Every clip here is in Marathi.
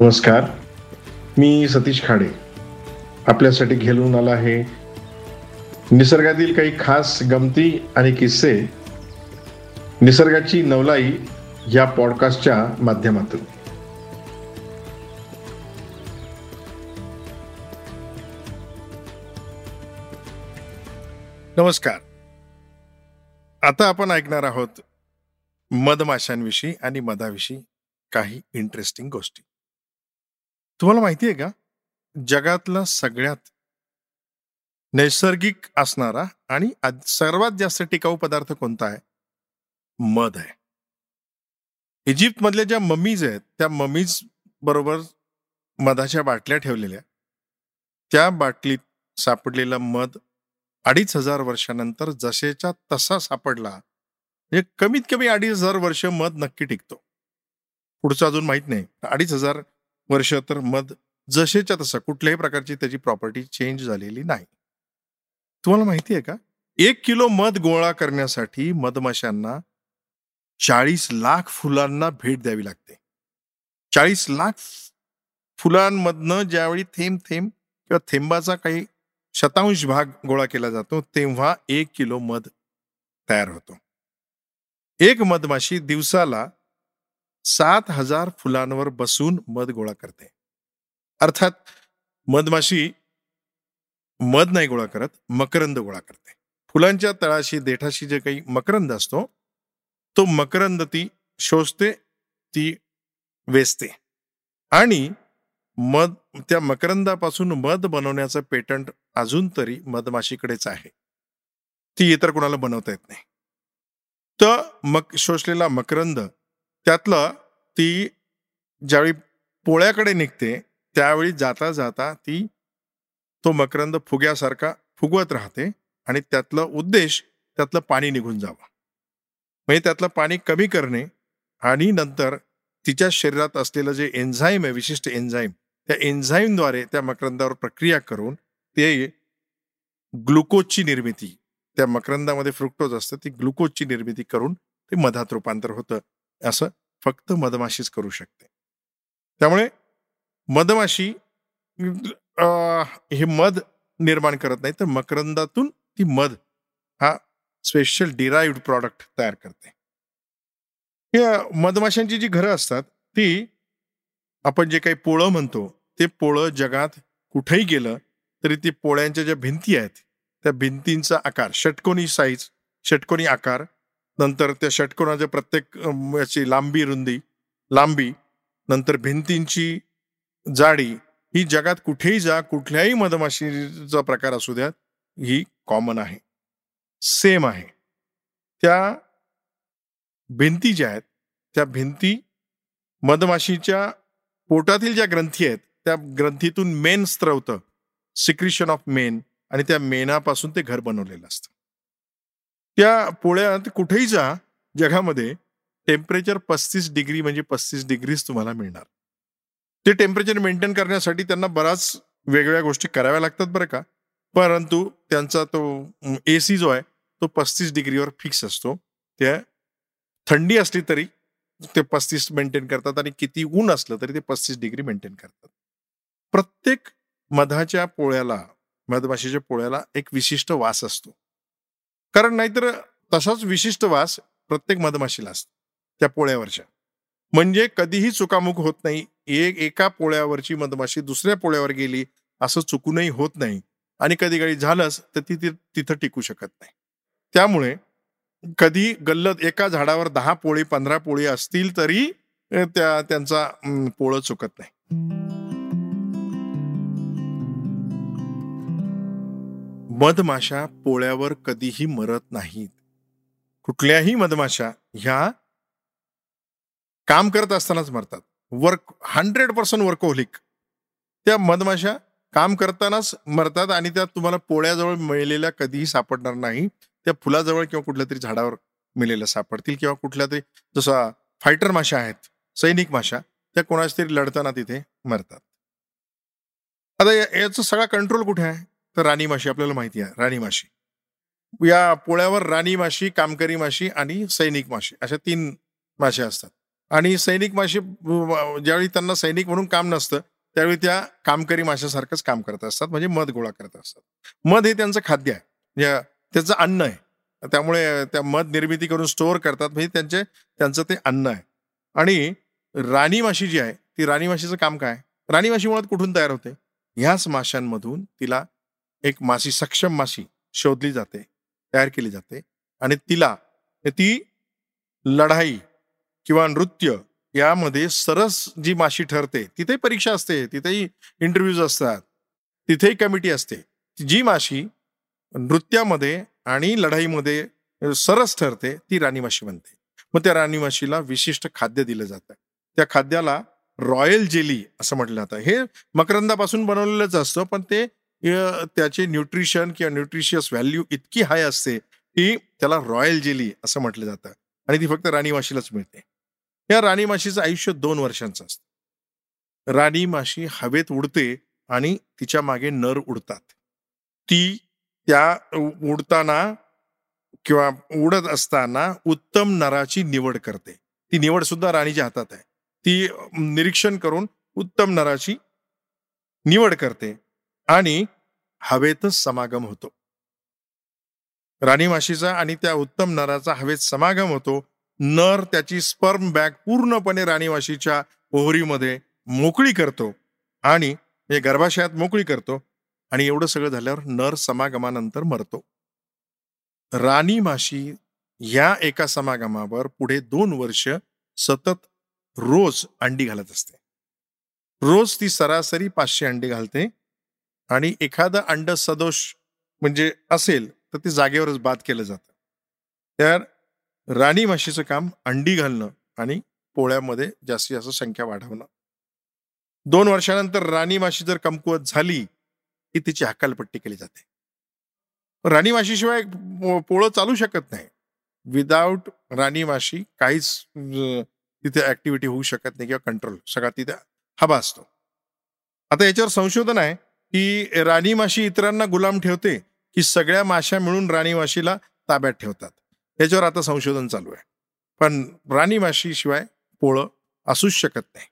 नमस्कार मी सतीश खाडे. आपल्यासाठी घेऊन आला आहे निसर्गातील काही खास गमती आणि किस्से निसर्गाची नवलाई या पॉडकास्टच्या माध्यमातून. नमस्कार. आता आपण ऐकणार आहोत मधमाशांविषयी आणि मधाविषयी काही इंटरेस्टिंग गोष्टी. तुम्हाला माहिती आहे का? जगातला सगळ्यात नैसर्गिक असणारा आणि सर्वात जास्त टिकाऊ पदार्थ कोणता आहे? मध आहे. इजिप्त मधल्या ज्या ममीज आहेत त्या ममीज बरोबर मधाच्या बाटल्या ठेवलेल्या. त्या बाटलीत सापडलेला मध अडीच हजार वर्षानंतर जसेच्या तसा सापडला म्हणजे कमीत कमी अडीच हजार वर्ष मध नक्की टिकतो. पुढचं अजून माहीत नाही. अडीच हजार वर्ष तर मध जसेच्या तसं कुठल्याही प्रकारची त्याची प्रॉपर्टी चेंज झालेली नाही. तुम्हाला माहिती आहे का? एक किलो मध गोळा करण्यासाठी मधमाशांना चाळीस लाख फुलांना भेट द्यावी लागते. चाळीस लाख फुलांमधनं ज्यावेळी थेंब थेंब किंवा थेंबाचा काही शतांश भाग गोळा केला जातो तेव्हा एक किलो मध तयार होतो. एक मधमाशी दिवसाला सात हजार फुलांवर बसून मध गोळा करते. अर्थात मधमाशी मध नाही गोळा करत मकरंद गोळा करते. फुलांच्या तळाशी देठाशी जे काही मकरंद असतो तो मकरंद ती शोषते ती वेचते. आणि मध त्या मकरंदापासून मध बनवण्याचं पेटंट अजून तरी मधमाशीकडेच आहे. ती इतर कोणाला बनवता येत नाही. तर मक शोषलेला मकरंद त्यातलं ती ज्यावेळी पोळ्याकडे निघते त्यावेळी जाता जाता ती तो मकरंद फुग्यासारखा फुगवत राहते आणि त्यातलं उद्देश त्यातलं पाणी निघून जावं. म्हणजे त्यातलं पाणी कमी करणे आणि नंतर तिच्या शरीरात असलेलं जे एन्झाईम आहे विशिष्ट एन्झाईम त्या एन्झाईमद्वारे त्या मकरंदावर प्रक्रिया करून ते ग्लुकोजची निर्मिती त्या मकरंदामध्ये फ्रुक्टोज असतं ती ग्लुकोजची निर्मिती करून ते मधात रूपांतर होतं. असं फक्त मधमाशीच करू शकते. त्यामुळे मधमाशी हे मध निर्माण करत नाही तर मकरंदातून ती मध हा स्पेशल डिराईव्ड प्रॉडक्ट तयार करते. या मधमाशांची जी घरं असतात ती आपण जे काही पोळं म्हणतो ते पोळं जगात कुठेही गेलं तरी ती पोळ्यांच्या ज्या भिंती आहेत त्या भिंतींचा आकार षटकोनी साईज षटकोनी आकार नंतर त्या षटकोणाच्या प्रत्येक याची लांबी रुंदी लांबी नंतर भिंतींची जाडी ही जगात कुठेही जा कुठल्याही मधमाशीचा प्रकार असू द्या ही कॉमन आहे. सेम आहे. त्या भिंती ज्या आहेत त्या भिंती मधमाशीच्या पोटातील ज्या ग्रंथी आहेत त्या ग्रंथीतून मेन स्त्रवतं सिक्रिशन ऑफ मेन आणि त्या मेनापासून ते घर बनवलेलं असतं. त्या पोळ्यात कुठेही जा जगामध्ये टेम्परेचर पस्तीस डिग्री म्हणजे पस्तीस डिग्रीज तुम्हाला मिळणार. ते टेम्परेचर मेंटेन करण्यासाठी त्यांना बराच वेगवेगळ्या गोष्टी कराव्या लागतात बरं का. परंतु त्यांचा तो ए सी जो आहे तो पस्तीस डिग्रीवर फिक्स असतो. त्या थंडी असली तरी ते पस्तीस मेंटेन करतात आणि किती ऊन असलं तरी ते पस्तीस डिग्री मेंटेन करतात. प्रत्येक मधाच्या पोळ्याला मधमाशीच्या पोळ्याला एक विशिष्ट वास असतो. कारण नाहीतर तसाच विशिष्ट वास प्रत्येक मधमाशीला असतो त्या पोळ्यावरच्या. म्हणजे कधीही चुकामुक होत नाही. एक एका पोळ्यावरची मधमाशी दुसऱ्या पोळ्यावर गेली असं चुकूनही होत नाही. आणि कधी कधी झालंच तर ती तिथं टिकू शकत नाही. त्यामुळे कधी गल्लत एका झाडावर दहा पोळी पंधरा पोळी असतील तरी त्या त्यांचा पोळं चुकत नाही. मधमाशा पोळ्यावर कधीही मरत नाहीत. कुठल्याही मधमाशा ह्या काम करत असतानाच मरतात. वर्क हंड्रेड पर्सेंट वर्कोहलिक त्या मधमाशा काम करतानाच मरतात आणि त्या तुम्हाला पोळ्याजवळ मिळलेल्या कधीही सापडणार नाही. त्या फुलाजवळ किंवा कुठल्या तरी झाडावर मिळलेल्या सापडतील किंवा कुठल्या तरी जसा फायटर माशा आहेत सैनिक माशा त्या कोणाच तरी लढताना तिथे मरतात. आता याचं याचा सगळा कंट्रोल कुठे आहे? तर राणी माशी आपल्याला माहिती आहे राणी माशी. या पोळ्यावर राणी माशी कामकरी माशी आणि सैनिक माशी अशा तीन माश्या असतात. आणि सैनिक माशी ज्यावेळी त्यांना सैनिक म्हणून काम नसतं त्यावेळी त्या कामकरी माशासारखंच काम करत असतात म्हणजे मध गोळा करत असतात. मध हे त्यांचं खाद्य आहे. या- त्याचं अन्न आहे. त्यामुळे त्या मध निर्मिती करून स्टोअर करतात म्हणजे त्यांचे त्यांचं ते अन्न आहे. आणि राणी माशी जी आहे ती राणी माशीचं काम काय? राणी माशी मुळात कुठून तयार होते? ह्याच माशांमधून तिला एक माशी सक्षम माशी शोधली जाते तयार केली जाते आणि तिला ती लढाई किंवा नृत्य यामध्ये सरस जी माशी ठरते तिथे परीक्षा असते तिथेही इंटरव्ह्यूज असतात तिथेही कमिटी असते. जी माशी नृत्यामध्ये आणि लढाईमध्ये सरस ठरते ती राणी माशी बनते. मग त्या राणी माशीला विशिष्ट खाद्य दिलं जातं. त्या खाद्याला रॉयल जेली असं म्हटलं जातं. हे मकरंदापासून बनवलेलंच असतं पण ते त्याचे न्यूट्रिशन किंवा न्यूट्रिशियस व्हॅल्यू इतकी हाय असते की त्याला रॉयल जेली असं म्हटलं जातं. आणि ती फक्त राणी माशीलाच मिळते. या राणी माशीचं आयुष्य दोन वर्षांचं असतं. राणी माशी हवेत उडते आणि तिच्यामागे नर उडतात. ती त्या उडताना किंवा उडत असताना उत्तम नराची निवड करते. ती निवड सुद्धा राणीच्या हातात आहे. ती निरीक्षण करून उत्तम नराची निवड करते. आणि हवेतच समागम होतो. राणी माशीचा आणि त्या उत्तम नराचा हवेत समागम होतो. नर त्याची स्पर्म बॅग पूर्णपणे राणी माशीच्या ओहरीमध्ये मोकळी करतो आणि हे गर्भाशयात मोकळी करतो आणि एवढं सगळं झाल्यावर नर समागमानंतर मरतो. राणी माशी या एका समागमावर पुढे दोन वर्ष सतत रोज अंडी घालत असते. रोज ती सरासरी पाचशे अंडी घालते. आणि एखादं अंड सदोष म्हणजे असेल तर ते जागेवरच बाद केलं जातं. तर राणी माशीचं काम अंडी घालणं आणि पोळ्यामध्ये जास्तीत जास्त संख्या वाढवणं. दोन वर्षानंतर राणी माशी जर कमकुवत झाली की तिची हकालपट्टी केली जाते. राणी माशीशिवाय पोळं चालू शकत नाही. विदाऊट राणी माशी काहीच तिथे ऍक्टिव्हिटी होऊ शकत नाही किंवा कंट्रोल सगळा तिथे हवा असतो. आता याच्यावर संशोधन आहे की राणी माशी इतरांना गुलाम ठेवते की सगळ्या माश्या मिळून राणी माशीला ताब्यात ठेवतात. याच्यावर आता संशोधन चालू आहे. पण राणी माशी शिवाय पोळं असूच शकत नाही.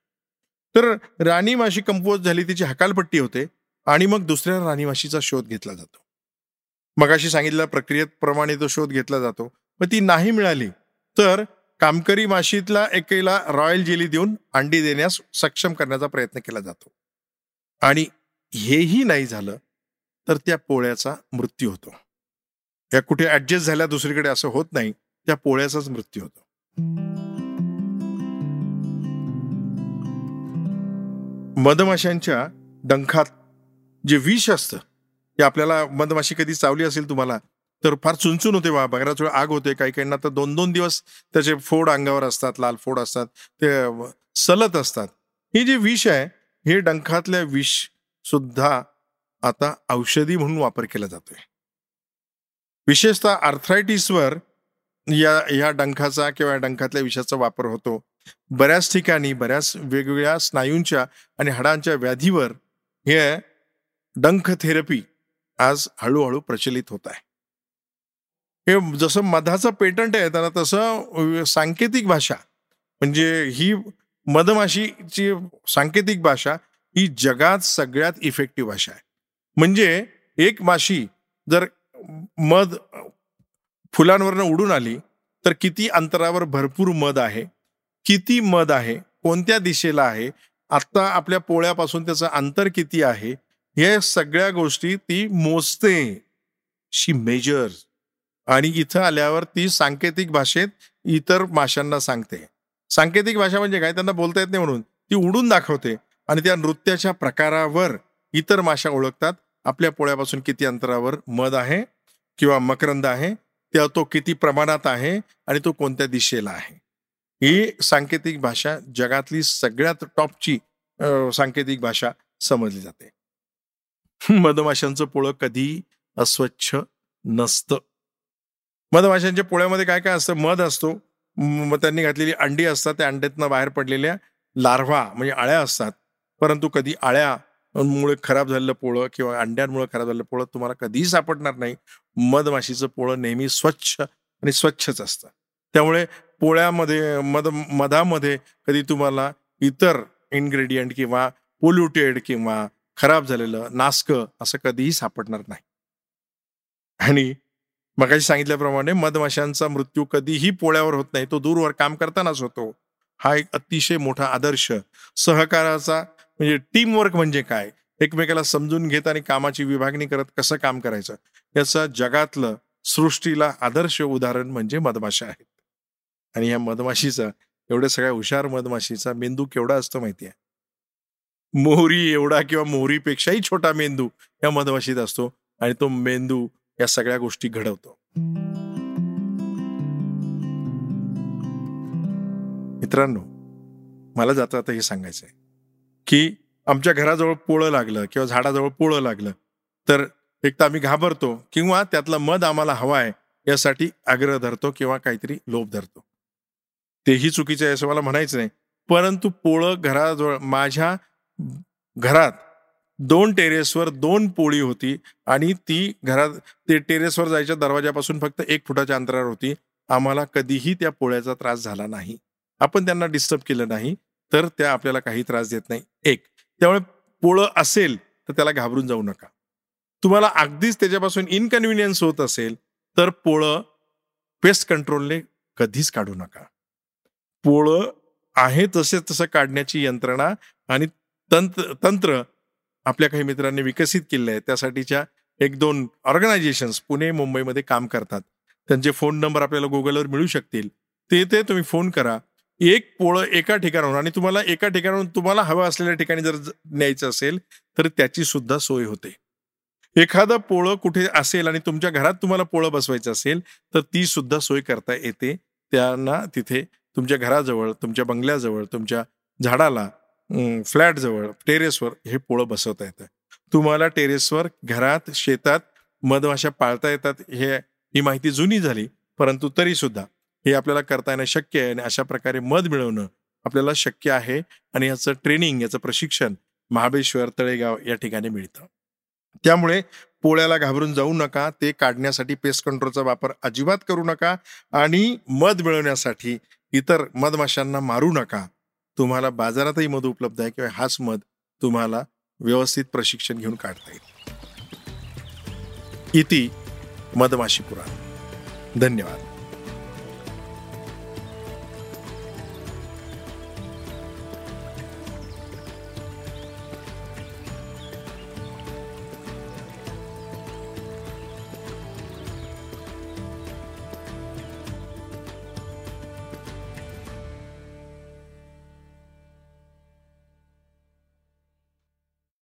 तर राणी माशी कमकुवत झाली तिची हकालपट्टी होते आणि मग दुसऱ्या राणी माशीचा शोध घेतला जातो. मगाशी सांगितलेल्या प्रक्रियेप्रमाणे तो शोध घेतला जातो. मग ती नाही मिळाली तर कामकरी माशीतला एकेला रॉयल जेली देऊन अंडी देण्यास सक्षम करण्याचा प्रयत्न केला जातो. आणि हेही नाही झालं तर त्या पोळ्याचा मृत्यू होतो. या कुठे ऍडजस्ट झाल्या दुसरीकडे असं होत नाही त्या पोळ्याचाच मृत्यू होतो. मधमाशांच्या डंखात जे विष असतं ते आपल्याला मधमाशी कधी चावली असेल तुम्हाला तर फार चुनचुन होते बा. बघायला वेळ आग होते काही काहींना तर दोन दोन दिवस त्याचे फोड अंगावर असतात लाल फोड असतात ते सलत असतात. हे जे विष आहे हे डंखातल्या विष सुद्धा आता औषधी म्हणून वापर केला जातोय. विशेषतः आर्थरायटिसवर या या डंखाचा किंवा या डंखातल्या विषाचा वापर होतो. बऱ्याच ठिकाणी बऱ्याच वेगवेगळ्या स्नायूंच्या आणि हाडांच्या व्याधीवर हे डंख थेरपी आज हळूहळू प्रचलित होत आहे. हे जसं मधाचं पेटंट आहे त्यांना तसं सांकेतिक भाषा म्हणजे ही मधमाशीची सांकेतिक भाषा ही जगात सगळ्यात इफेक्टिव्ह भाषा आहे. म्हणजे एक माशी जर मध फुलांवरनं उडून आली तर किती अंतरावर भरपूर मध आहे किती मध आहे कोणत्या दिशेला आहे आत्ता आपल्या पोळ्यापासून त्याचं अंतर किती आहे हे सगळ्या गोष्टी ती मोजते. शी मेजर आणि इथं आल्यावर ती सांकेतिक भाषेत इतर माशांना सांगते. सांकेतिक भाषा म्हणजे काय? त्यांना बोलता येत नाही म्हणून. ती उडून दाखवते. आणि त्या नृत्याच्या प्रकारावर इतर माशा ओळखतात. आपल्या पोळ्यापासून किती अंतरावर मध आहे किंवा मकरंद आहे त्या तो किती प्रमाणात आहे आणि तो कोणत्या दिशेला आहे. ही सांकेतिक भाषा जगातली सगळ्यात टॉपची सांकेतिक भाषा समजली जाते. मधमाशांचं पोळं कधी अस्वच्छ नसतं. मधमाशांच्या पोळ्यामध्ये काय काय असतं? मध असतो. मग त्यांनी घातलेली अंडी असतात त्या अंड्यातनं बाहेर पडलेल्या लार्व्हा म्हणजे आळ्या असतात. परंतु कधी आळ्या मुळे खराब झालेलं पोळं किंवा अंड्यांमुळे खराब झालेलं पोळं तुम्हाला कधीही सापडणार नाही. मधमाशीचं पोळं नेहमी स्वच्छ आणि स्वच्छच असतं. त्यामुळे पोळ्यामध्ये मध मधामध्ये कधी तुम्हाला इतर इन्ग्रेडियंट किंवा पोल्युटेड किंवा खराब झालेलं नासकं असं कधीही सापडणार नाही. आणि मगाशी सांगितल्याप्रमाणे मधमाशांचा मृत्यू कधीही पोळ्यावर होत नाही तो दूरवर काम करतानाच होतो. हा एक अतिशय मोठा आदर्श सहकाराचा म्हणजे टीमवर्क म्हणजे काय? एकमेकाला समजून घेत आणि कामाची विभागणी करत कसं काम करायचं? याचं जगातलं सृष्टीला आदर्श उदाहरण म्हणजे मधमाशा आहेत. आणि या मधमाशीचा एवढ्या सगळ्या हुशार मधमाशीचा मेंदू केवढा असतो माहितीये? मोहरी एवढा किंवा मोहरीपेक्षाही छोटा मेंदू या मधमाशीत असतो आणि तो मेंदू या सगळ्या गोष्टी घडवतो. मित्रांनो मला जाता आता हे सांगायचंय. की आमच्या घराजवळ पोळं लागलं किंवा झाडाजवळ पोळं लागलं. तर एक तर आम्ही घाबरतो किंवा त्यातला मध आम्हाला हवा आहे यासाठी आग्रह धरतो किंवा काहीतरी लोभ धरतो. तेही चुकीचं आहे असं मला म्हणायचं नाही. परंतु पोळं घराजवळ माझ्या घरात दोन टेरेसवर दोन पोळी होती आणि ती घरात ते टेरेसवर जायच्या दरवाजापासून फक्त एक फुटाच्या अंतरावर होती. आम्हाला कधीही त्या पोळ्याचा त्रास झाला नाही. आपण त्यांना डिस्टर्ब केलं नाही तर त्या आपल्याला काही त्रास देत नाही. एक. त्यामुळे पोळं असेल तर त्याला घाबरून जाऊ नका. तुम्हाला अगदीच त्याच्यापासून इनकन्व्हिनियन्स होत असेल तर पोळं पेस्ट कंट्रोलने कधीच काढू नका. पोळं आहे तसे तसं काढण्याची यंत्रणा आणि तंत्र तंत्र आपल्या काही मित्रांनी विकसित केले आहे. त्यासाठीच्या एक दोन ऑर्गनायझेशन्स पुणे मुंबईमध्ये काम करतात. त्यांचे फोन नंबर आपल्याला गुगलवर मिळू शकतील. ते ते तुम्ही फोन करा. एक पोळं एका ठिकाणाहून आणि तुम्हाला एका ठिकाणाहून तुम्हाला हवं असलेल्या ठिकाणी जर न्यायचं असेल तर त्याची सुद्धा सोय होते. एखादं पोळं कुठे असेल आणि तुमच्या घरात तुम्हाला पोळं बसवायचं असेल तर ती सुद्धा सोय करता येते. त्यांना तिथे तुमच्या घराजवळ तुमच्या बंगल्याजवळ तुमच्या झाडाला फ्लॅटजवळ टेरेसवर हे पोळं बसवता येतं. तुम्हाला टेरेसवर घरात शेतात मधमाशा पाळता येतात हे ही माहिती जुनी झाली परंतु तरी सुद्धा हे आपल्याला करता येणं शक्य आहे आणि अशा प्रकारे मध मिळवणं आपल्याला शक्य आहे आणि याचं ट्रेनिंग याचं प्रशिक्षण महाबळेश्वर तळेगाव या ठिकाणी मिळतं. त्यामुळे पोळ्याला घाबरून जाऊ नका ते काढण्यासाठी पेस्ट कंट्रोलचा वापर अजिबात करू नका आणि मध मिळवण्यासाठी इतर मधमाशांना मारू नका. तुम्हाला बाजारातही मध उपलब्ध आहे किंवा हाच मध तुम्हाला व्यवस्थित प्रशिक्षण घेऊन काढता येईल. इति मधमाशी पुराण धन्यवाद.